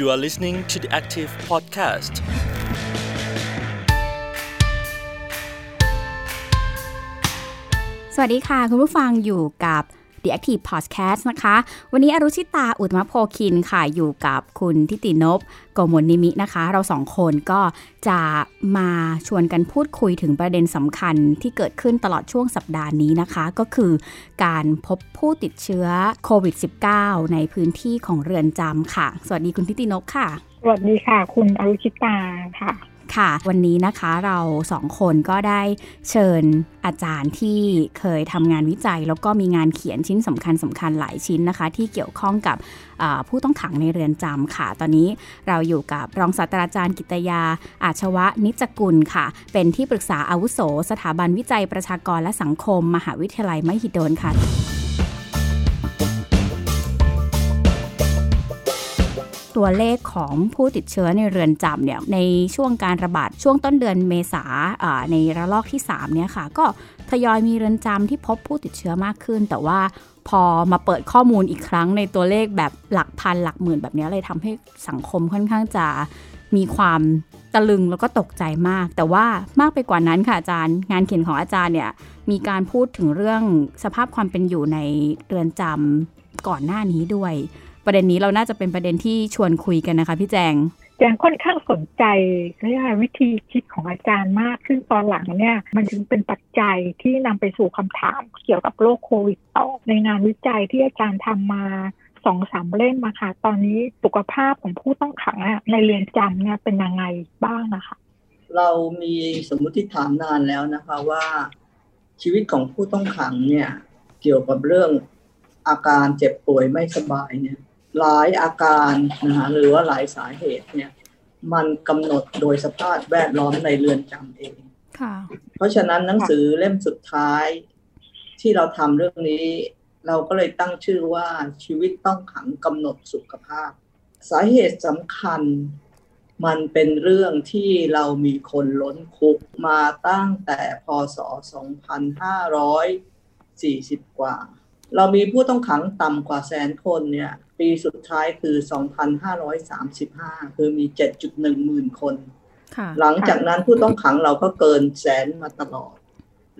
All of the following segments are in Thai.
You are listening to the Active Podcast. สวัสดีค่ะ คุณผู้ฟังอยู่กับ The Active Podcast นะคะ วันนี้อรุชิตาอุตมะโพคินค่ะ อยู่กับคุณทิตินพโกมลนิมินะคะ เราสองคนก็จะมาชวนกันพูดคุยถึงประเด็นสำคัญที่เกิดขึ้นตลอดช่วงสัปดาห์นี้นะคะ ก็คือการพบผู้ติดเชื้อโควิด -19 ในพื้นที่ของเรือนจำค่ะ สวัสดีคุณทิตินพค่ะ สวัสดีค่ะ คุณอรุชิตาค่ะ ค่ะ วันนี้นะคะเราสองคนก็ได้เชิญอาจารย์ที่เคยทำงานวิจัย แล้วก็มีงานเขียนชิ้นสำคัญสำคัญหลายชิ้นนะคะ ที่เกี่ยวข้องกับผู้ต้องขังในเรือนจำค่ะ ตอนนี้เราอยู่กับรองศาสตราจารย์กิตยา อาชวะนิจกุลค่ะ เป็นที่ปรึกษาอาวุโส สถาบันวิจัยประชากรและสังคม มหาวิทยาลัยมหิดลค่ะ ตัวเลขของผู้ติดเชื้อในเรือนจำเนี่ยในช่วงการระบาดช่วงต้นเดือนเมษาในระลอกที่3เนี่ยค่ะก็ทยอยมีเรือนจำที่พบผู้ติดเชื้อมากขึ้น แต่ว่าพอมาเปิดข้อมูลอีกครั้งในตัวเลขแบบหลักพันหลักหมื่นแบบนี้เลยทำให้สังคมค่อนข้างจะมีความตะลึงแล้วก็ตกใจมาก แต่ว่ามากไปกว่านั้นค่ะอาจารย์ งานเขียนของอาจารย์เนี่ยมีการพูดถึงเรื่องสภาพความเป็นอยู่ในเรือนจำก่อนหน้านี้ด้วย ประเด็นนี้เราน่าจะเป็นประเด็นที่ชวนคุยกันนะคะพี่แจงแจงค่อนข้างสนใจเรื่องวิธีคิดของอาจารย์มากขึ้นตอนหลังเนี่ย มันถึงเป็นปัจจัยที่นำไปสู่คำถามเกี่ยวกับโรคโควิดต่อในงานวิจัยที่อาจารย์ทำมาสองสามเล่มมาค่ะ ตอนนี้สุขภาพของผู้ต้องขังในเรือนจำเนี่ยเป็นยังไงบ้างนะคะ เรามีสมมติฐานนานแล้วนะคะว่า ชีวิตของผู้ต้องขังเนี่ย เกี่ยวกับเรื่องอาการเจ็บป่วยไม่สบายเนี่ย หลายอาการนะคะหรือว่าหลายสาเหตุเนี่ยมันกำหนดโดยสภาพแวดล้อมในเรือนจำเองเพราะฉะนั้นหนังสือเล่มสุดท้ายที่เราทำเรื่องนี้ เราก็เลยตั้งชื่อว่าชีวิตต้องขังกำหนดสุขภาพ สาเหตุสำคัญมันเป็นเรื่องที่เรามีคนล้นคุกมาตั้งแต่พศ 2540 กว่า เรามีผู้ต้องขังต่ำกว่าแสนคนเนี่ยปีสุดท้ายคือ 2,535 คือมี 7.1 หมื่นคน หลังจากนั้นผู้ต้องขังเราก็เกินแสนมาตลอด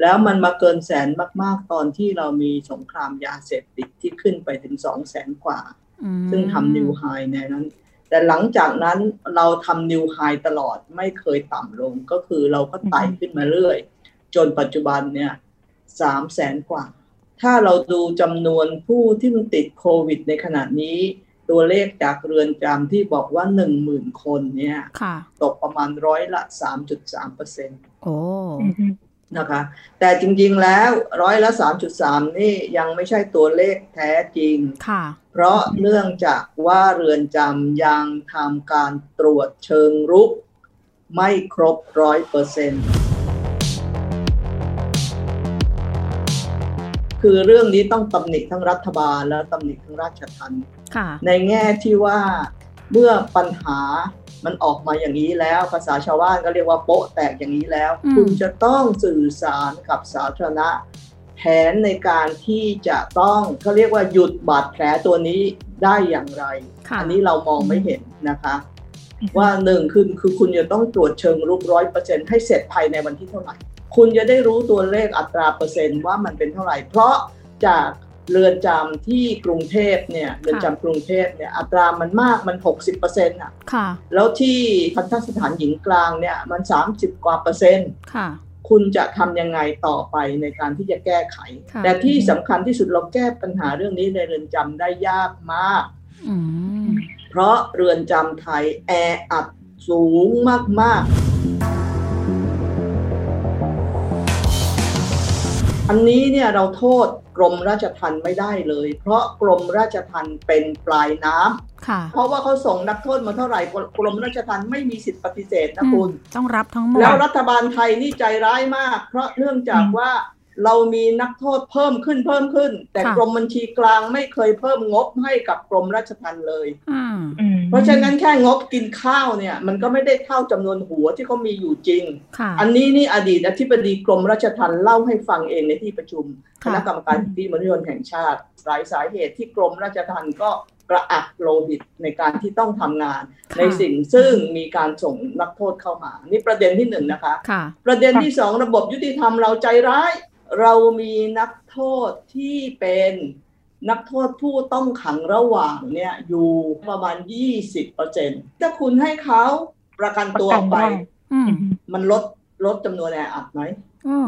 แล้วมันมาเกินแสนมากๆ ตอนที่เรามีสงครามยาเสพติดที่ขึ้นไปถึงสองแสนกว่า ซึ่งทำนิวไฮในนั้น แต่หลังจากนั้นเราทำนิวไฮตลอดไม่เคยต่ำลง ก็คือเราก็ไต่ขึ้นมาเรื่อย จนปัจจุบันเนี่ยสามแสนกว่า ถ้าเราดูจำนวนผู้ที่ติดโควิดในขณะนี้ ตัวเลขจากเรือนจำที่บอกว่าหนึ่งหมื่นคนเนี่ยตกประมาณร้อยละสามจุดสามเปอร์เซ็นต์โอ้นะคะ แต่จริงๆแล้วร้อยละสามจุดสามนี่ยังไม่ใช่ตัวเลขแท้จริงค่ะเพราะเนื่องจากว่าเรือนจำยังทำการตรวจเชิงรุก ไม่ครบร้อยเปอร์เซ็นต์ คือเรื่องนี้ต้องตำหนิทั้งรัฐบาลและตำหนิทั้งราชทัณฑ์ในแง่ที่ว่าเมื่อปัญหามันออกมาอย่างนี้แล้ว ภาษาชาวบ้านก็เรียกว่าโป๊ะแตกอย่างนี้แล้ว คุณจะต้องสื่อสารกับสาธารณะ แผนในการที่จะต้องเขาเรียกว่าหยุดบาดแผลตัวนี้ได้อย่างไร อันนี้เรามองไม่เห็นนะคะ ว่าหนึ่งคือคือคุณจะต้องตรวจเชิงรุกร้อยเปอร์เซ็นให้เสร็จภายในวันที่เท่าไหร่ คุณจะได้รู้ตัวเลขอัตราเปอร์เซ็นต์ว่ามันเป็นเท่าไหร่ เพราะจากเรือนจำที่กรุงเทพเนี่ยเรือนจำกรุงเทพเนี่ยอัตรามันมากมัน 60เปอร์เซ็นต์อะ แล้วที่ทันทสถานหญิงกลางเนี่ยมัน 30 กว่าเปอร์เซ็นต์คุณจะทำยังไงต่อไปในการที่จะแก้ไข แต่ที่สำคัญที่สุดเราแก้ปัญหาเรื่องนี้ในเรือนจำได้ยากมากเพราะเรือนจำไทยแออัดสูงมากๆ อันนี้เนี่ยเราโทษกรมราชทัณฑ์ไม่ได้เลย เพราะกรมราชทัณฑ์เป็นปลายน้ำเพราะว่าเขาส่งนักโทษมาเท่าไหร่กรมราชทัณฑ์ไม่มีสิทธิปฏิเสธนะคุณ ต้องรับทั้งหมด แล้วรัฐบาลไทยนี่ใจร้ายมาก เพราะเนื่องจากว่า เรามีนักโทษเพิ่มขึ้นเพิ่มขึ้น แต่กรมบัญชีกลางไม่เคยเพิ่มงบให้กับกรมราชทัณฑ์เลยเพราะฉะนั้นแค่งบกินข้าวเนี่ย มันก็ไม่ได้เท่าจำนวนหัวที่เขามีอยู่จริง อันนี้นี่อดีตอธิบดีกรมราชทัณฑ์เล่าให้ฟังเองในที่ประชุมคณะกรรมการที่มนุษยชนแห่งชาติ หลายสาเหตุที่กรมราชทัณฑ์ก็กระอักโลหิตในการที่ต้องทำงาน ในสิ่งซึ่งมีการส่งนักโทษเข้ามา นี่ประเด็นที่หนึ่งนะคะคะประเด็นที่สองระบบยุติธรรมเราใจร้าย เรามีนักโทษที่เป็นนักโทษผู้ต้องขังระหว่างเนี่ยอยู่ประมาณยี่สิบเปอร์เซ็นถ้าคุณให้เขาประกันตัวไป มันลดลดจำนวนแออัดไหม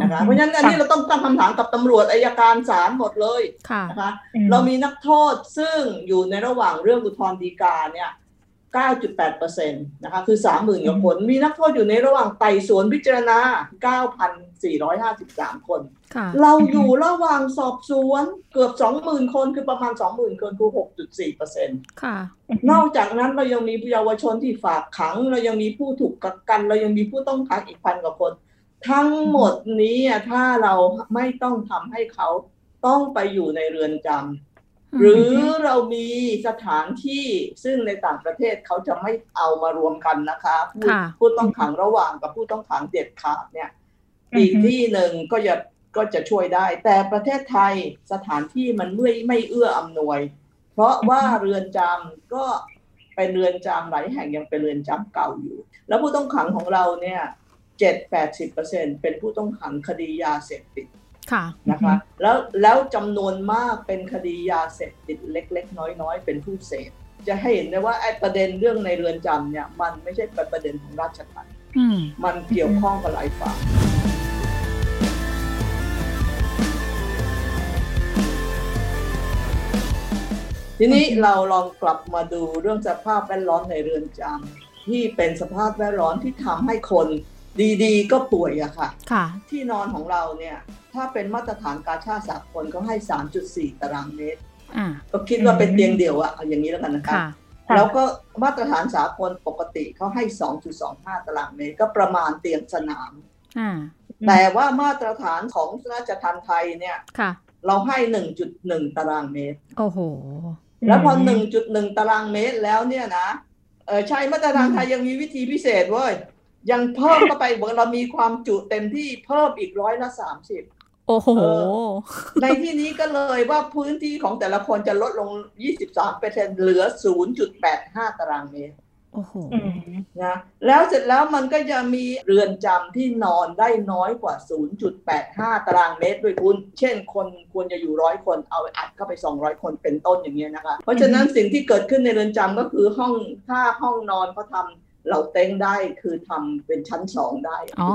นะคะเพราะฉะนั้นอันนี้เราต้องตั้งคำถามกับตำรวจอายการศาลหมดเลยนะคะ เรามีนักโทษซึ่งอยู่ในระหว่างเรื่องอุทธรณ์ฎีกาเนี่ย 9.8%นะคะคือ 30,000กว่าคน มีนักโทษอยู่ในระหว่างไต่สวนพิจารณา 9,453 คน เราอยู่ระหว่างสอบสวนเกือบ 20,000 คนคือประมาณ 20,000 คนคือ 6.4%ค่ะ นอกจากนั้นเรายังมีเยาวชนที่ฝากขัง เรายังมีผู้ถูกกักกัน เรายังมีผู้ต้องขังอีกพันกว่าคน ทั้งหมดนี้ถ้าเราไม่ต้องทำให้เขาต้องไปอยู่ในเรือนจำ หรือเรามีสถานที่ซึ่งในต่างประเทศเขาจะไม่เอามารวมกันนะคะผู้ผู้ต้องขังระหว่างกับผู้ต้องขังเด็ดขาดเนี่ยอีกที่หนึ่งก็จะก็จะช่วยได้ แต่ประเทศไทยสถานที่มันไม่ไม่เอื้ออำนวย เพราะว่าเรือนจำก็เป็นเรือนจำหลายแห่งยังเป็นเรือนจำเก่าอยู่ แล้วผู้ต้องขังของเราเนี่ยเจ็ดแปดสิบเปอร์เซ็นเป็นผู้ต้องขังคดียาเสพติด นะคะแล้วแล้วจำนวนมากเป็นคดียาเสพติดเล็ก ๆ น้อยๆ เป็นผู้เสพจะให้เห็นได้ว่าไอ้ประเด็นเรื่องในเรือนจำเนี่ย มันไม่ใช่เป็นประเด็นของราชทัณฑ์มันเกี่ยวข้องกับหลายฝ่ายทีนี้เราลองกลับมาดูเรื่องสภาพแวดล้อมในเรือนจำที่เป็นสภาพแวดล้อมที่ทำให้คน ดีๆ ก็ป่วยอะค่ะ ค่ะ ที่นอนของเราเนี่ย ถ้าเป็นมาตรฐานการชาติสากลเขาให้ 3.4 ตารางเมตรก็คิดว่าเป็นเตียงเดี่ยวอะเอาอย่างนี้แล้วกันนะคะแล้วก็มาตรฐานสากลปกติเขาให้ 2.25 ตารางเมตร ก็ประมาณเตียงสนามแต่ว่ามาตรฐานของราชทันไทยเนี่ยเราให้ 1.1 ตารางเมตร โอ้โห แล้วพอ 1.1 ตารางเมตรแล้วเนี่ยนะ เออใช่มาตรฐานไทยยังมีวิธีพิเศษเว้ย ยังเพิ่มเข้าไปบอกเรามีความจุเต็มที่เพิ่มอีกร้อยละสามสิบโอ้โห ในที่นี้ก็เลยว่าพื้นที่ของแต่ละคนจะลดลง 23เปอร์เซ็นเหลือ 0.85 ตารางเมตร โอ้โห นะ แล้วเสร็จแล้วมันก็จะมีเรือนจำที่นอนได้น้อยกว่า 0.85 ตารางเมตรด้วยคุณ เช่นคนควรจะอยู่ร้อยคน เอาอัดเข้าไป 200 คนเป็นต้นอย่างเงี้ยนะคะ เพราะฉะนั้นสิ่งที่เกิดขึ้นในเรือนจำก็คือห้อง ถ้าห้องนอนเขาทำ เราเต้งได้คือทำเป็นชั้นสองได้อ๋อ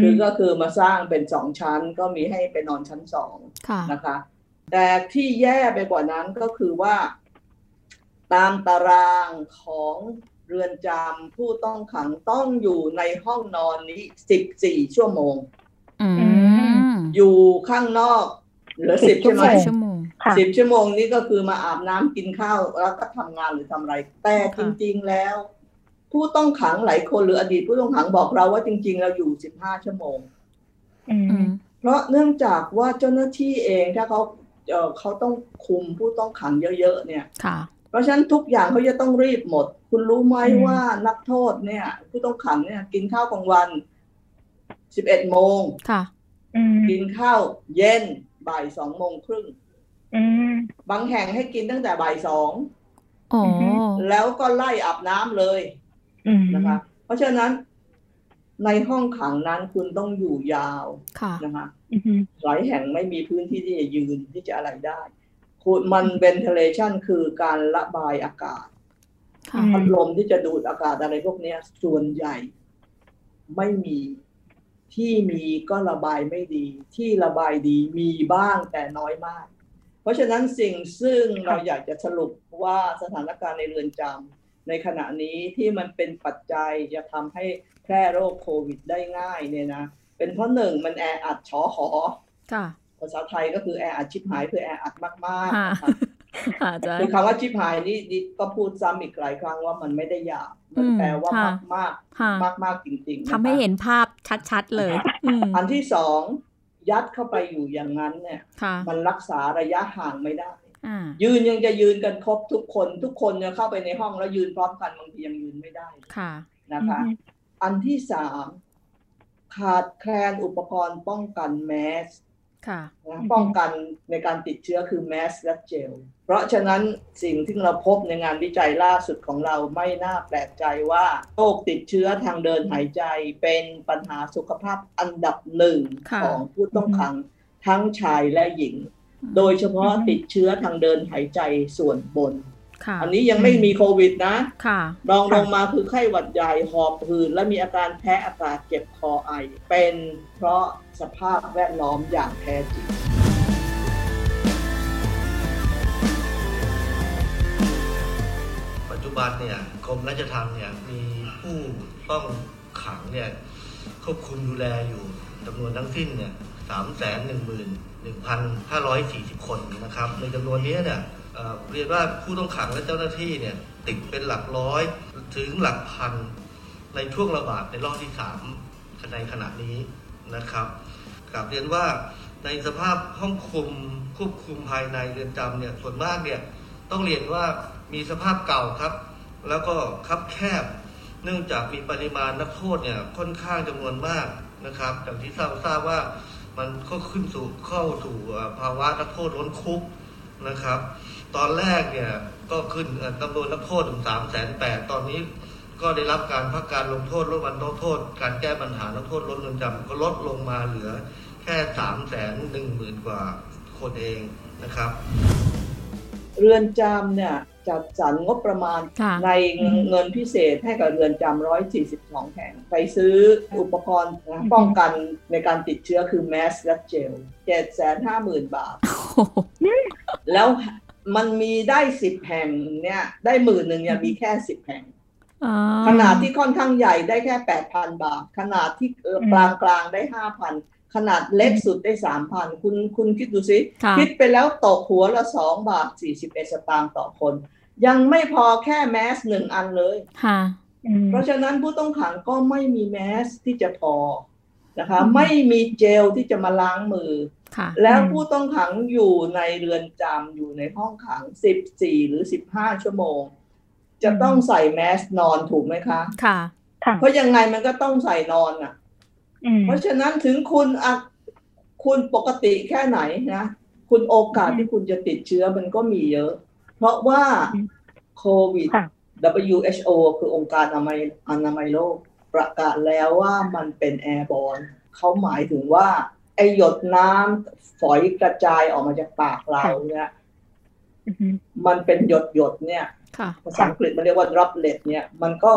คือก็คือมาสร้างเป็นสองชั้นก็มีให้ไปนอนชั้นสองนะคะ แต่ที่แย่ไปกว่านั้นก็คือว่า ตามตารางของเรือนจำผู้ต้องขังต้องอยู่ในห้องนอนนี้สิบสี่ชั่วโมงอยู่ข้างนอกเหลือสิบชั่วโมงสิบชั่วโมงนี้ก็คือมาอาบน้ำกินข้าวแล้วก็ทำงานหรือทำอะไร แต่จริง ๆแล้ว ผู้ต้องขังหลายคนหรืออดีตผู้ต้องขังบอกเราว่าจริง ๆ เราอยู่สิบห้าชั่วโมงเพราะเนื่องจากว่าเจ้าหน้าที่เองถ้าเขาเเขาต้องคุมผู้ต้องขังเยอะ ๆ เนี่ยเพราะฉะนั้นทุกอย่างเขาจะต้องรีบหมด คุณรู้ไหมว่านักโทษเนี่ย ผู้ต้องขังเนี่ย กินข้าวกลางวันสิบเอ็ดโมงกินข้าวเย็นบ่ายสองโมงครึ่งบางแห่งให้กินตั้งแต่บ่ายสองแล้วก็ไล่อาบน้ำเลย นะคะ เพราะฉะนั้นในห้องขังนั้นคุณต้องอยู่ยาวนะคะหลายแห่งไม่มีพื้นที่ที่จะยืนที่จะอะไรได้คุณมันเวนเทเลชันคือการระบายอากาศพัดลมที่จะดูดอากาศอะไรพวกนี้ส่วนใหญ่ ไม่มีที่มีก็ระบายไม่ดี ที่ระบายดีมีบ้างแต่น้อยมาก เพราะฉะนั้นสิ่งซึ่งเราอยากจะสรุปว่าสถานการณ์ในเรือนจำ ในขณะนี้ที่มันเป็นปัจจัยจะทำให้แพร่โรคโควิดได้ง่ายเนี่ยนะเป็นเพราะหนึ่งมันแออัดชอหอภาษาไทยก็คือแออัดชิบหายคือแออัดมากๆคือคำว่าชิบหายนี่นี่ก็พูดซ้ำอีกหลายครั้งว่ามันไม่ได้ยาวมันแปลว่ามากมากมากมากจริงๆทำให้เห็นภาพชัดๆเลยอันที่สองยัดเข้าไปอยู่อย่างนั้นเนี่ย มันรักษาระยะห่างไม่ได้ ยืนยังจะยืนกันครบทุกคนทุกคนเนี่ยเข้าไปในห้องแล้วยืนพร้อมกันบางทียังยืนไม่ได้ค่ะนะคะ อันที่สามขาดแคลนอุปกรณ์ป้องกันแมสป้องกันในการติดเชื้อคือแมสและเจล เพราะฉะนั้นสิ่งที่เราพบในงานวิจัยล่าสุดของเราไม่น่าแปลกใจว่าโรคติดเชื้อทางเดินหายใจเป็นปัญหาสุขภาพอันดับหนึ่งของผู้ต้องขังทั้งชายและหญิง โดยเฉพาะติดเชื้อทางเดินหายใจส่วนบน อันนี้ยังไม่มีโควิดนะรองลงมาคือไข้หวัดใหญ่หอบหืนและมีอาการแพ้อากาศเจ็บคอไอ เป็นเพราะสภาพแวดล้อมอย่างแท้จริงปัจจุบันเนี่ยกรมราชทัณฑ์เนี่ยมีผู้ต้องขังเนี่ยควบคุมดูแลอยู่จำนวนทั้งสิ้นเนี่ยสามแสนหนึ่งหมื่น หนึ่งพันห้าร้อยสี่สิบคนนะครับ ในจำนวนนี้เนี่ยเรียนว่าผู้ต้องขังและเจ้าหน้าที่เนี่ยติดเป็นหลักร้อยถึงหลักพันในช่วงระบาดในรอบที่สามในขณะนี้นะครับกลับเรียนว่าในสภาพห้องคุมควบคุมภายในเรือนจำเนี่ยส่วนมากเนี่ยต้องเรียนว่ามีสภาพเก่าครับ แล้วก็คับแคบ เนื่องจากมีปริมาณนักโทษเนี่ยค่อนข้างจำนวนมากนะครับอย่างที่ทราบทราบว่า มันก็ขึ้นสู่เข้าสู่ภาวะนักโทษล้นคุกนะครับ ตอนแรกเนี่ยก็ขึ้นจำนวนนักโทษถึงสามแสนแปดตอนนี้ก็ได้รับการพักการลงโทษลดวันลงโทษ การแก้ปัญหานักโทษลดเงินจำก็ลดลงมาเหลือแค่สามแสนหนึ่งหมื่นกว่าคนเองนะครับ เรือนจำเนี่ยจัดสรรงบประมาณในเงินพิเศษให้กับเรือนจำร้อยสี่สิบสองแห่ง ไปซื้ออุปกรณ์ป้องกันในการติดเชื้อคือแมสและเจลเจ็ดแสนห้าหมื่นบาท แล้วมันมีได้สิบแห่งเนี่ยได้หมื่นหนึ่งเนี่ยมีแค่สิบแห่งขนาดที่ค่อนข้างใหญ่ได้แค่แปดพันบาท ขนาดที่กลางกลางได้ห้าพัน ขนาดเล็กสุดได้สามพันคุณคุณคิดดูสิคิดไปแล้วตกหัวละสองบาทสี่สิบเอ็ดสตางค์ต่อคน ยังไม่พอแค่แมสหนึ่งอันเลยเพราะฉะนั้นผู้ต้องขังก็ไม่มีแมสที่จะพอนะคะไม่มีเจลที่จะมาล้างมือ แล้วผู้ต้องขังอยู่ในเรือนจำอยู่ในห้องขังสิบสี่หรือสิบห้าชั่วโมง จะต้องใส่แมสนอนถูกไหมคะ ค่ะ เพราะยังไงมันก็ต้องใส่นอนอะ เพราะฉะนั้นถึงคุณอะคุณปกติแค่ไหนนะคุณโอกาสที่คุณจะติดเชื้อมันก็มีเยอะ เพราะว่าโควิด WHO คือองค์การอนามัยอนามัยโลก ประกาศแล้วว่ามันเป็นแอร์บอลเขาหมายถึงว่า ไอหยดน้ำฝอยกระจายออกมาจากปากเราเนี่ยมันเป็นหยดหยดเนี่ยภาษาอังกฤษมันเรียกว่า droplet เนี่ย มันก็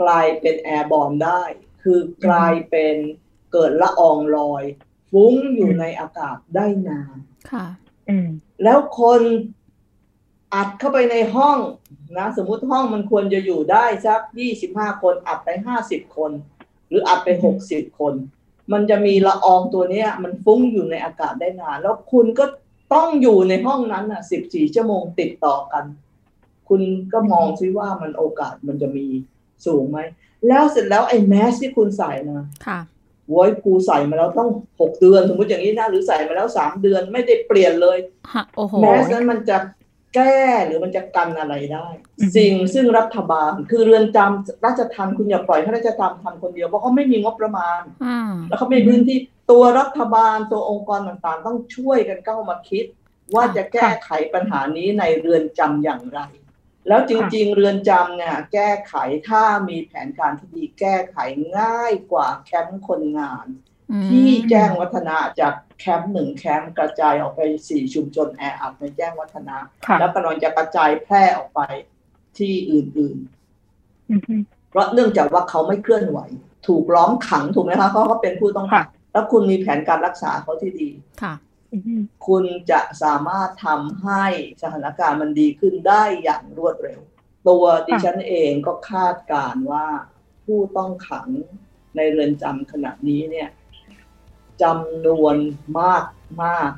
กลายเป็นแอร์บอลได้ คือกลายเป็นเกิดละอองลอย ฟุ้งอยู่ในอากาศได้นานค่ะแล้วคนอัดเข้าไปในห้องนะ สมมุติห้องมันควรจะอยู่ได้สักยี่สิบห้าคนอัดไปห้าสิบคน หรืออัดไปหกสิบคน มันจะมีละอองตัวนี้มันฟุ้งอยู่ในอากาศได้นาน แล้วคุณก็ต้องอยู่ในห้องนั้นอะสิบสี่ชั่วโมงติดต่อกัน คุณก็มองซิว่ามันโอกาสมันจะมี สูงไหม แล้วเสร็จแล้วไอ้แมสที่คุณใส่นะค่ะโว้ยกูใส่มาแล้วต้องหกเดือนสมมติอย่างนี้นะหรือใส่มาแล้วสามเดือนไม่ได้เปลี่ยนเลยแมสนั้นมันจะแก้หรือมันจะกันอะไรได้ สิ่งซึ่งรัฐบาล คือเรือนจำราชทัณฑ์คุณอย่าปล่อยให้ราชทัณฑ์ทำคนเดียวเพราะเขาไม่มีงบประมาณ แล้วเขาไม่พื้นที่ตัวรัฐบาลตัวองค์กรต่างๆ ต้องช่วยกันเข้ามาคิด ว่าจะแก้ไขปัญหานี้ในเรือนจำอย่างไร แล้วจริง ๆ เรือนจำเนี่ย แก้ไขถ้ามีแผนการที่ดีแก้ไขง่ายกว่าแคมป์คนงาน ที่แจ้งวัฒนะจากแคมป์หนึ่งแคมป์กระจายออกไปสี่ชุมชนแออัดในแจ้งวัฒนะแล้วกำลังจะกระจายแพร่ออกไปที่อื่นๆ เพราะเนื่องจากว่าเขาไม่เคลื่อนไหว ถูกล้อมขังถูกไหมคะเพราะเขาเป็นผู้ต้องขังแล้วคุณมีแผนการรักษาเขาที่ดี ค่ะคุณจะสามารถทำให้สถานการณ์มันดีขึ้นได้อย่างรวดเร็ว ตัวดิฉันเองก็คาดการว่าผู้ต้องขังในเรือนจำขณะนี้เนี่ยจำนวนมากมาก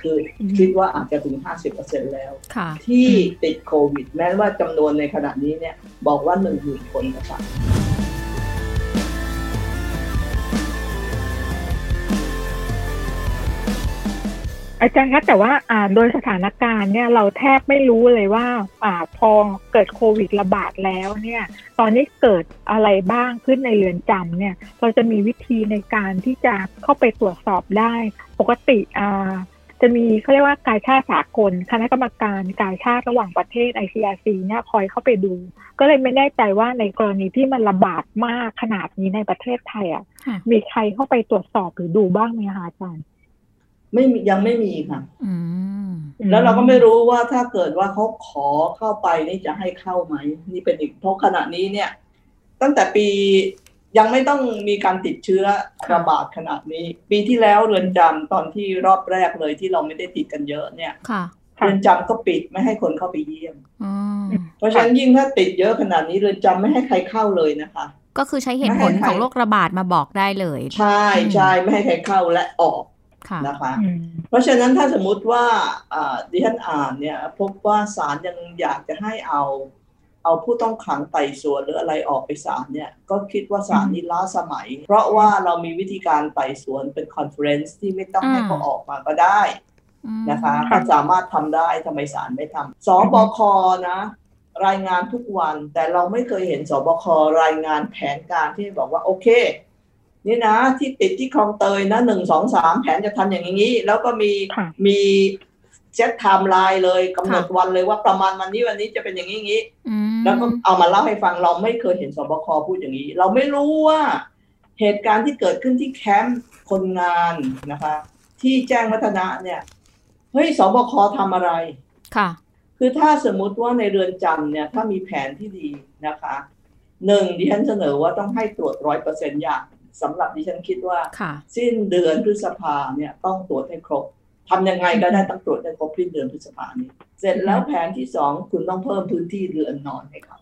คือคิดว่าอาจจะถึง 50%แล้ว ที่ติดโควิด แม้ว่าจำนวนในขณะนี้เนี่ย บอกว่าหนึ่งหมื่นคนนะครับ อาจารย์คะแต่ว่าอ่าโดยสถานการณ์เนี่ยเราแทบไม่รู้เลยว่าอ่าพอเกิดโควิดระบาดแล้วเนี่ยตอนนี้เกิดอะไรบ้างขึ้นในเรือนจำเนี่ยเราจะมีวิธีในการที่จะเข้าไปตรวจสอบได้ ปกติอ่าจะมีเขาเรียกว่ากายชาติสากล คณะกรรมการกายชาติระหว่างประเทศ ICRC เนี่ยคอยเข้าไปดู ก็เลยไม่แน่ใจว่าในกรณีที่มันระบาดมากขนาดนี้ในประเทศไทยอะมีใครเข้าไปตรวจสอบหรือดูบ้างไหมคะอาจารย์ ไม่ยังไม่มีค่ะแล้วเราก็ไม่รู้ว่าถ้าเกิดว่าเขาขอเข้าไปนี่จะให้เข้าไหมนี่เป็นอีกเพราะขณะนี้เนี่ย ตั้งแต่ปียังไม่ต้องมีการติดเชื้อระบาดขนาดนี้ ปีที่แล้วเรือนจำตอนที่รอบแรกเลยที่เราไม่ได้ติดกันเยอะเนี่ยเรือนจำก็ปิดไม่ให้คนเข้าไปเยี่ยมเพราะฉะนั้นยิ่งถ้าติดเยอะขนาดนี้เรือนจำไม่ให้ใครเข้าเลยนะคะ ก็คือใช้เหตุผลของโรคระบาดมาบอกได้เลย ใช่ใช่ไม่ให้ใครเข้าและออก นะคะเพราะฉะนั้นถ้าสมมุติว่าดิฉันอ่านเนี่ยพบว่าศาลยังอยากจะให้เอา เอาผู้ต้องขังไต่สวนหรืออะไรออกไปศาลเนี่ยก็คิดว่าศาลนี้ล้าสมัย เพราะว่าเรามีวิธีการไต่สวนเป็น conference ที่ไม่ต้องให้เขาออกมาก็ได้นะคะก็สามารถทำได้ทำไมศาลไม่ทำศบคนะ รายงานทุกวันแต่เราไม่เคยเห็นศบครายงานแผนการที่บอกว่าโอเค นี่นะที่ติดที่คลองเตยนะหนึ่งสองสามแผนจะทำอย่างนี้ แล้วก็มีมี set timeline เลยกำหนดวันเลยว่าประมาณวันนี้วันนี้จะเป็นอย่างนี้นี้แล้วก็เอามาเล่าให้ฟังเราไม่เคยเห็นศบคพูดอย่างนี้ เราไม่รู้ว่าเหตุการณ์ที่เกิดขึ้นที่แคมป์คนงานนะคะ ที่แจ้งวัฒนะเนี่ยเฮ้ยสบคทำอะไรค่ะ คือถ้าสมมุติว่าในเรือนจำเนี่ย ถ้ามีแผนที่ดีนะคะหนึ่งดิฉันเสนอว่าต้องให้ตรวจร้อยเปอร์เซ็นต์อย่าง สำหรับดิฉันคิดว่า สิ้นเดือนพฤษภาเนี่ยต้องตรวจให้ครบทำยังไงก็ได้ต้องตรวจให้ครบสิ้นเดือนพฤษภานี้ เสร็จแล้วแผนที่สองคุณต้องเพิ่มพื้นที่เรือนนอนให้เขา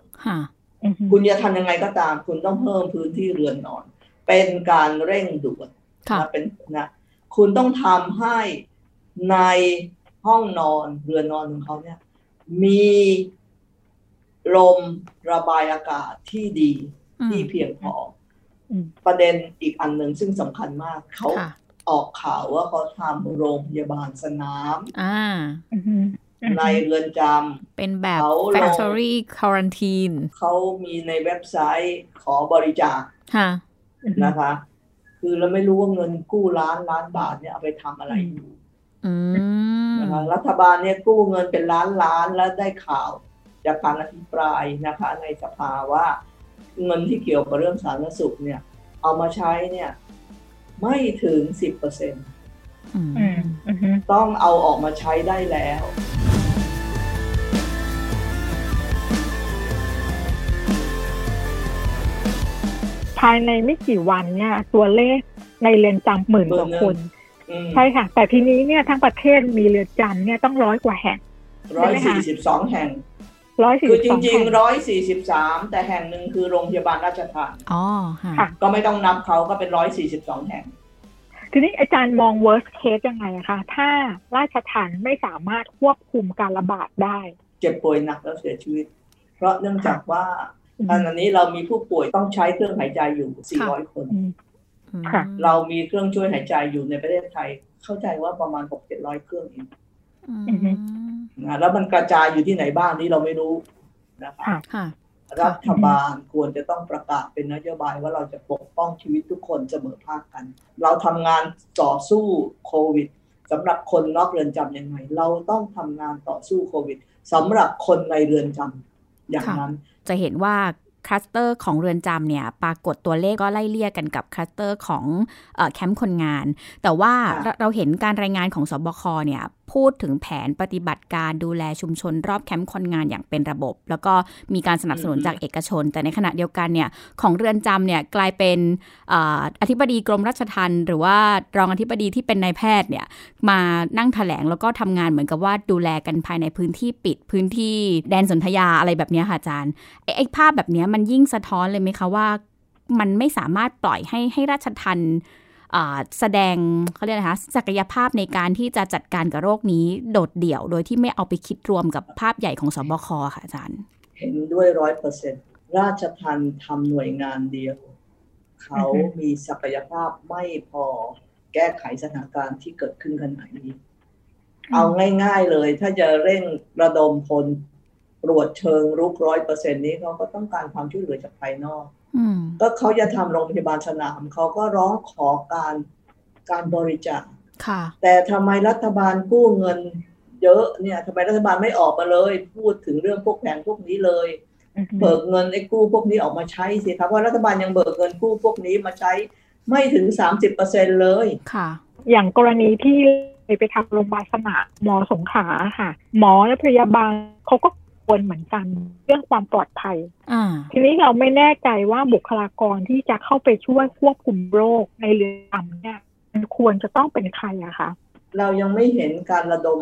คุณจะทำยังไงก็ตาม คุณต้องเพิ่มพื้นที่เรือนนอน เป็นการเร่งด่วนนะเป็นนะคุณต้องทำให้ในห้องนอนเรือนนอนของเขาเนี่ย มีลมระบายอากาศที่ดีที่เพียงพอ ประเด็นอีกอันหนึ่งซึ่งสำคัญมากเขาออกข่าวว่าเขาทำโรงพยาบาลสนามในเรือนจำเป็นแบบ factory quarantine เขามีในเว็บไซต์ขอบริจาคนะคะ คือเราไม่รู้ว่าเงินกู้ล้านล้านบาทเนี่ยเอาไปทำอะไรอยู่นะคะรัฐบาลเนี่ยกู้เงินเป็นล้านล้านแล้วได้ข่าวจากการอภิปรายนะคะ ในสภาว่า เงินที่เกี่ยวกับเรื่องสาธารณสุขเนี่ย เอามาใช้เนี่ย ไม่ถึงสิบเปอร์เซ็นต์ต้องเอาออกมาใช้ได้แล้ว ภายในไม่กี่วันเนี่ย ตัวเลขในเรือนจำหมื่นกว่าคน ใช่ค่ะ แต่ทีนี้เนี่ยทั้งประเทศมีเรือนจำเนี่ยต้องร้อยกว่าแห่งร้อยสี่สิบสองแห่ง ร้อยสี่คือจริงๆร้อยสี่สิบสามแต่แห่งหนึ่งคือโรงพยาบาลราชทานอ๋อค่ะก็ไม่ต้องนับเขาก็เป็นร้อยสี่สิบสองแห่ง ทีนี้อาจารย์มอง worst case ยังไงคะ ถ้าราชทานไม่สามารถควบคุมการระบาดได้ เจ็บป่วยหนักแล้วเสียชีวิต เพราะเนื่องจากว่าตอนนี้เรามีผู้ป่วยต้องใช้เครื่องหายใจอยู่ 400 คนเรามีเครื่องช่วยหายใจอยู่ในประเทศไทย เข้าใจว่าประมาณ 6 700 เครื่องเอง นะแล้วมันกระจายอยู่ที่ไหนบ้างนี่เราไม่รู้นะคะรัฐบาลควรจะต้องประกาศเป็นนโยบายว่าเราจะปกป้องชีวิตทุกคนเสมอภาคกัน เราทำงานต่อสู้โควิดสำหรับคนนอกเรือนจำยังไงเราต้องทำงานต่อสู้โควิดสำหรับคนในเรือนจำอย่างนั้น จะเห็นว่าคลัสเตอร์ของเรือนจำเนี่ยปรากฏตัวเลขก็ไล่เลี่ยกันกับคลัสเตอร์ของแคมป์คนงาน แต่ว่าเราเห็นการรายงานของศบคเนี่ย พูดถึงแผนปฏิบัติการดูแลชุมชนรอบแคมป์คนงานอย่างเป็นระบบ แล้วก็มีการสนับสนุนจากเอกชน แต่ในขณะเดียวกันเนี่ยของเรือนจำเนี่ยกลายเป็นอธิบดีกรมราชทัณฑ์หรือว่ารองอธิบดีที่เป็นนายแพทย์เนี่ยมานั่งถแถลงแล้วก็ทำงานเหมือนกับว่าดูแลกันภายในพื้นที่ปิดพื้นที่แดนสนธยาอะไรแบบนี้ค่ะอาจารย์ไอ้ภาพแบบนี้มันยิ่งสะท้อนเลยไหมคะว่า มันไม่สามารถปล่อยให้ให้ราชทัน แสดงเขาเรียกนะคะศักยภาพในการที่จะจัดการกับโรคนี้โดดเดี่ยว โดยที่ไม่เอาไปคิดรวมกับภาพใหญ่ของสบคค่ะอาจารย์ เห็นด้วยร้อยเปอร์เซ็นราชทันทำหน่วยงานเดียว เขามีศักยภาพไม่พอแก้ไขสถานการณ์ที่เกิดขึ้นขณะนี้ เอาง่าย ๆเลย ถ้าจะเร่งระดมพลตรวจเชิงรุกร้อยเปอร์เซ็นนี้เขาก็ต้องการความช่วยเหลือจากภายนอก ก็เขาจะทำโรงพยาบาลสนาม เขาก็ร้องขอการการบริจาคแต่ทำไมรัฐบาลกู้เงิน เยอะเนี่ยทำไมรัฐบาลไม่ออกมาเลย พูดถึงเรื่องพวกแผนพวกนี้เลยเบิกเงินไอ้กู้พวกนี้ออกมาใช้สิครับเพราะรัฐบาลยังเบิกเงินกู้พวกนี้มาใช้ไม่ถึงสามสิบเปอร์เซ็นเลยค่ะ อย่างกรณีที่ไปทำโรงพยาบาลสนามหมอสงขาค่ะ หมอและพยาบาลเขาก็ ควรเหมือนกัน เรื่องความปลอดภัยทีนี้เราไม่แน่ใจว่าบุคลากรที่จะเข้าไปช่วยควบคุมโรคในเรือนจำเนี่ยมันควรจะต้องเป็นใครอะคะเรายังไม่เห็นการระดม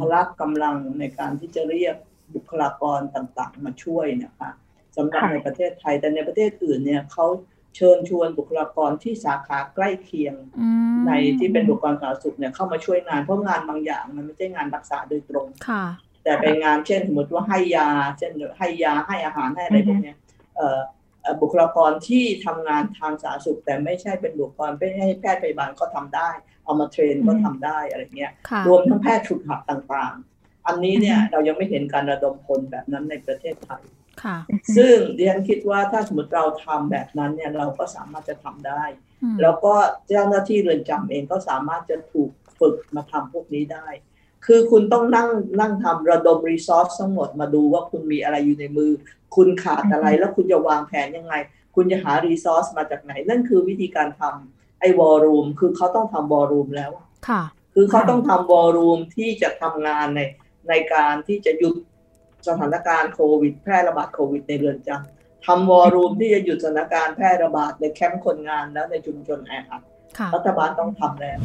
พละกำลังในการที่จะเรียกบุคลากรต่างๆ มาช่วยนะคะสำหรับในประเทศไทยแต่ในประเทศอื่นเนี่ยเขาเชิญชวนบุคลากรที่สาขาใกล้เคียง ในที่เป็นบุคลากรสาธารณสุขเนี่ยเข้ามาช่วยงานเพราะงานบางอย่างมันไม่ใช่งานรักษาโดยตรง แต่เป็นงานเช่นสมมติว่าให้ยา เช่นให้ยาให้อาหารให้อะไรพวกนี้บุคลากรที่ทำงานทางสาธารณสุข แต่ไม่ใช่เป็นบุคลากรไม่ให้แพทย์พยาบาลก็ทำได้ เอามาเทรนก็ทำได้อะไรเงี้ยรวมทั้งแพทย์ฉุกหับต่างๆ อันนี้เนี่ยเรายังไม่เห็นการระดมพลแบบนั้นในประเทศไทยซึ่งดิฉันคิดว่าถ้าสมมติเราทำแบบนั้นเนี่ยเราก็สามารถจะทำได้ แล้วก็เจ้าหน้าที่เรือนจำเองก็สามารถจะถูกฝึกมาทำพวกนี้ได้ คือคุณต้องนั่งนั่งทำระดมรีซอสทั้งหมดมาดูว่าคุณมีอะไรอยู่ในมือ คุณขาดอะไรแล้วคุณจะวางแผนยังไง คุณจะหา resource มาจากไหน นั่นคือวิธีการทำไอ้ war room คือเขาต้องทำ war room แล้วค่ะ คือเขาต้องทำ war room ที่จะทำงานในในการที่จะหยุดสถานการณ์โควิด แพร่ระบาดโควิดในเรือนจำทำ war room ที่จะหยุดสถานการณ์แพร่ระบาดในแคมป์คนงานแล้วในชุมชนแออัดรัฐบาลต้องทำแล้ว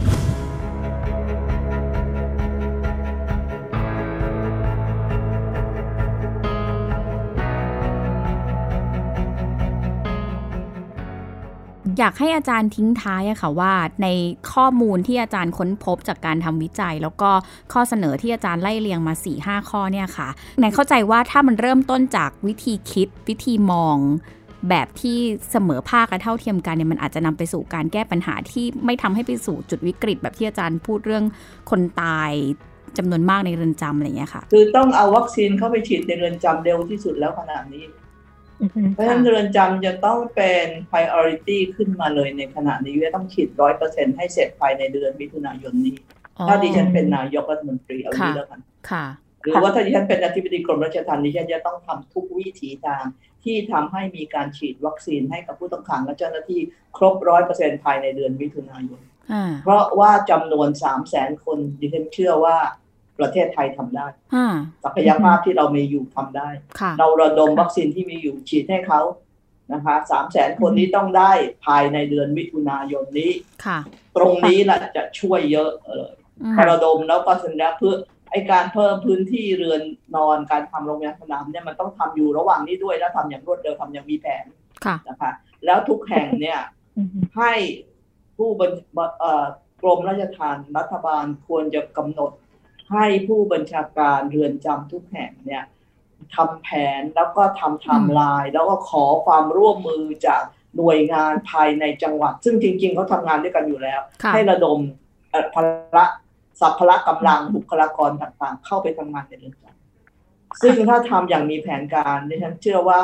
อยากให้อาจารย์ทิ้งท้ายอะค่ะว่า ในข้อมูลที่อาจารย์ค้นพบจากการทำวิจัย แล้วก็ข้อเสนอที่อาจารย์ไล่เรียงมา4ี่ห้าข้อเนี่ยค่ะในเข้าใจว่าถ้ามันเริ่มต้นจากวิธีคิดวิธีมองแบบที่เสมอภาคและเท่าเทียมกันเนี่ยมันอาจจะนำไปสู่การแก้ปัญหาที่ไม่ทำให้ไปสู่จุดวิกฤต แบบที่อาจารย์พูดเรื่องคนตายจำนวนมากในเรือนจำอะไรเงี้ยค่ะ คือต้องเอาวัคซีนเข้าไปฉีดในเรือนจำเร็วที่สุดแล้วขนาดนี้ เพราะฉะนั้นเรือนจำจะต้องเป็น priority ขึ้นมาเลยในขณะนี้ว่าต้องฉีดร้อยเปอร์เซ็นให้เสร็จภายในเดือนมิถุนายนนี้ ถ้าดิฉันเป็นนายกรัฐมนตรีเอาดีแล้วกันหรือว่าถ้าดิฉันเป็นอธิบดีกรมราชทัณฑ์ดิฉันจะต้องทำทุกวิถีทางที่ทำให้มีการฉีดวัคซีนให้กับผู้ต้องขังและเจ้าหน้าที่ครบร้อยเปอร์เซ็นภายในเดือนมิถุนายนเพราะว่าจำนวนสามแสนคนดิฉันเชื่อว่า ประเทศไทยทำได้ศักยภาพที่เรามีอยู่ทำได้ เราระดมวัคซีนที่มีอยู่ฉีดให้เขานะคะสามแสนคนนี้ต้องได้ภายในเดือนมิถุนายนนี้ตรงนี้แหละจะช่วยเยอะเลยระดมแล้วก็สัญญาเพื่อไอการเพิ่มพื้นที่เรือนนอนการทำโรงพยาบาลสนามเนี่ยมันต้องทำอยู่ระหว่างนี้ด้วยแล้วทำอย่างรวดเร็วทำอย่างมีแผนนะคะ แล้วทุกแห่งเนี่ยให้ผู้บรรกรมราชทานรัฐบาลควรจะกำหนด ให้ผู้บัญชาการเรือนจำทุกแห่งเนี่ยทำแผนแล้วก็ทำไทม์ไลน์แล้วก็ขอความร่วมมือจากหน่วยงานภายในจังหวัด ซึ่งจริง ๆเขาทำงานด้วยกันอยู่แล้ว ให้ระดมพละสรรพพละกำลังบุคลากรต่างๆ เข้าไปทำงานในเรือนจำซึ่งถ้าทำอย่างมีแผนการดิฉันเชื่อว่า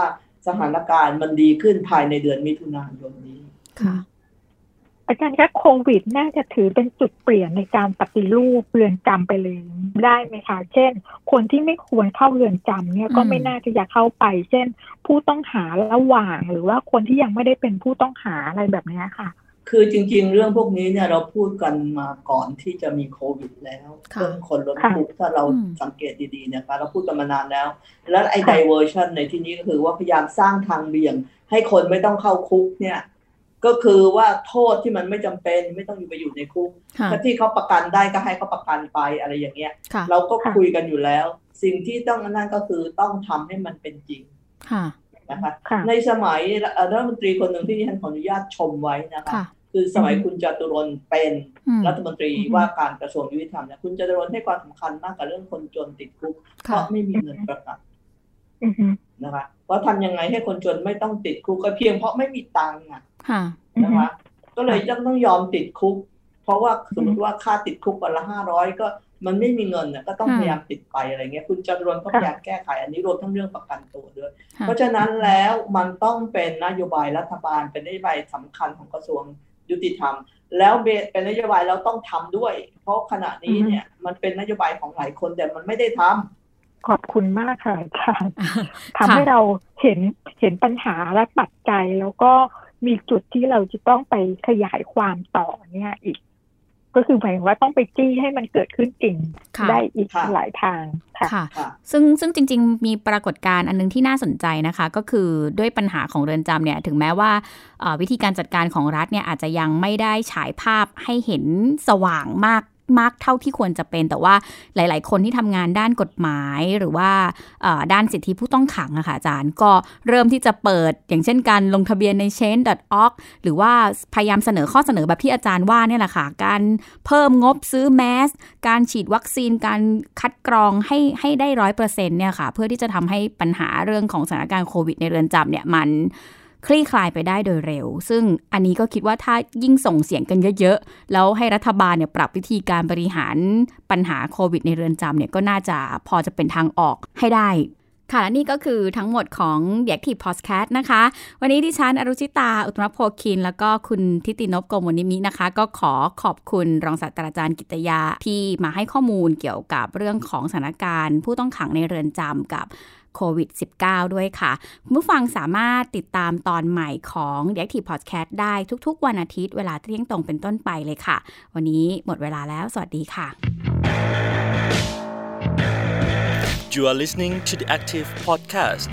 สถานการณ์มันดีขึ้นภายในเดือนมิถุนายนนี้ค่ะ อาจารย์คะโควิดน่าจะถือเป็นจุดเปลี่ยนในการปฏิรูปเรือนจำไปเลยได้ไหมคะ เช่น คนที่ไม่ควรเข้าเรือนจำเนี่ยก็ไม่น่าจะอยากเข้าไป เช่น ผู้ต้องหาระหว่าง หรือว่าคนที่ยังไม่ได้เป็นผู้ต้องหาอะไรแบบนี้ค่ะ คือจริง ๆ เรื่องพวกนี้เนี่ยเราพูดกันมาก่อนที่จะมีโควิดแล้วเรื่องคนล้นคุกถ้าเราสังเกตดีๆนะคะเราพูดกันมานานแล้ว แล้วไอ้ไดเวอร์ชันในที่นี้ก็คือว่าพยายามสร้างทางเบี่ยง ให้คนไม่ต้องเข้าคุกเนี่ย ก็คือว่าโทษที่มันไม่จำเป็นไม่ต้องอยู่ไปอยู่ในคุกถ้าที่เขาประกันได้ก็ให้เขาประกันไปอะไรอย่างเงี้ย เราก็คุยกันอยู่แล้ว สิ่งที่ต้องนั่นก็คือต้องทำให้มันเป็นจริงนะคะในสมัยรัฐมนตรีคนหนึ่งที่ท่านขออนุญาตชมไว้นะคะ คือสมัยคุณจตุรนเป็นรัฐมนตรีว่าการกระทรวงยุติธรรมเนี่ยคุณจตุรนให้ความสำคัญมากกับเรื่องคนจนติดคุกเพราะไม่มีเงินประกันนะคะว่าทำยังไงให้คนจนไม่ต้องติดคุกก็เพียงเพราะไม่มีตังค์อะ นะคะก็เลยต้องต้องยอมติดคุก เพราะว่าสมมติว่าค่าติดคุกวันละห้าร้อยก็มันไม่มีเงินก็ต้องพยายามปิดไปอะไรเงี้ยคุณจตุรนก็พยายามแก้ไขอันนี้รวมทั้งเรื่องประกันตัวด้วย เพราะฉะนั้นแล้วมันต้องเป็นนโยบายรัฐบาลเป็นนโยบายสำคัญของกระทรวงยุติธรรม แล้วเป็นนโยบายเราต้องทำด้วย เพราะขณะนี้เนี่ยมันเป็นนโยบายของหลายคนแต่มันไม่ได้ทำขอบคุณมากค่ะอาจารย์ทำให้เราเห็นเห็นปัญหาและปัจจัยแล้วก็ มีจุดที่เราจะต้องไปขยายความต่อเนี่ยอีก ก็คือหมายว่าต้องไปจี้ให้มันเกิดขึ้นจริงได้อีกหลายทางค่ะ ซึ่งซึ่งจริง ๆ มีปรากฏการณ์อันนึงที่น่าสนใจนะคะ ก็คือด้วยปัญหาของเรือนจำเนี่ย ถึงแม้ว่าวิธีการจัดการของรัฐเนี่ยอาจจะยังไม่ได้ฉายภาพให้เห็นสว่างมาก มากเท่าที่ควรจะเป็น แต่ว่าหลาย ๆ คนที่ทำงานด้านกฎหมายหรือว่าด้านสิทธิผู้ต้องขังอะค่ะอาจารย์ก็เริ่มที่จะเปิดอย่างเช่นการลงทะเบียนใน change.org หรือว่าพยายามเสนอข้อเสนอแบบที่อาจารย์ว่าเนี่ยแหละค่ะ การเพิ่มงบซื้อแมส การฉีดวัคซีน การคัดกรองให้ให้ได้ร้อยเปอร์เซ็นต์เนี่ยค่ะ เพื่อที่จะทำให้ปัญหาเรื่องของสถานการณ์โควิดในเรือนจำเนี่ยมัน คลี่คลายไปได้โดยเร็ว ซึ่งอันนี้ก็คิดว่าถ้ายิ่งส่งเสียงกันเยอะๆ แล้วให้รัฐบาลเนี่ยปรับวิธีการบริหารปัญหาโควิดในเรือนจำเนี่ยก็น่าจะพอจะเป็นทางออกให้ได้ค่ะและนี่ก็คือทั้งหมดของ The Active Podcast นะคะ วันนี้ดิฉันอรุชิตา อุตมะโภคิน แล้วก็คุณฐิตินบ โกมลนิมินะคะ ก็ขอขอบคุณรองศาสตราจารย์กฤตยาที่มาให้ข้อมูลเกี่ยวกับเรื่องของสถานการณ์ ผู้ต้องขังในเรือนจำกับ โควิด -19 ด้วยค่ะผู้ฟังสามารถติดตามตอนใหม่ของ d ด a c t i v e Podcast ได้ทุกๆ วันอาทิตย์เวลาเที่ยงตรงเป็นต้นไปเลยค่ะ วันนี้หมดเวลาแล้ว สวัสดีค่ะ You are listening to the Active Podcast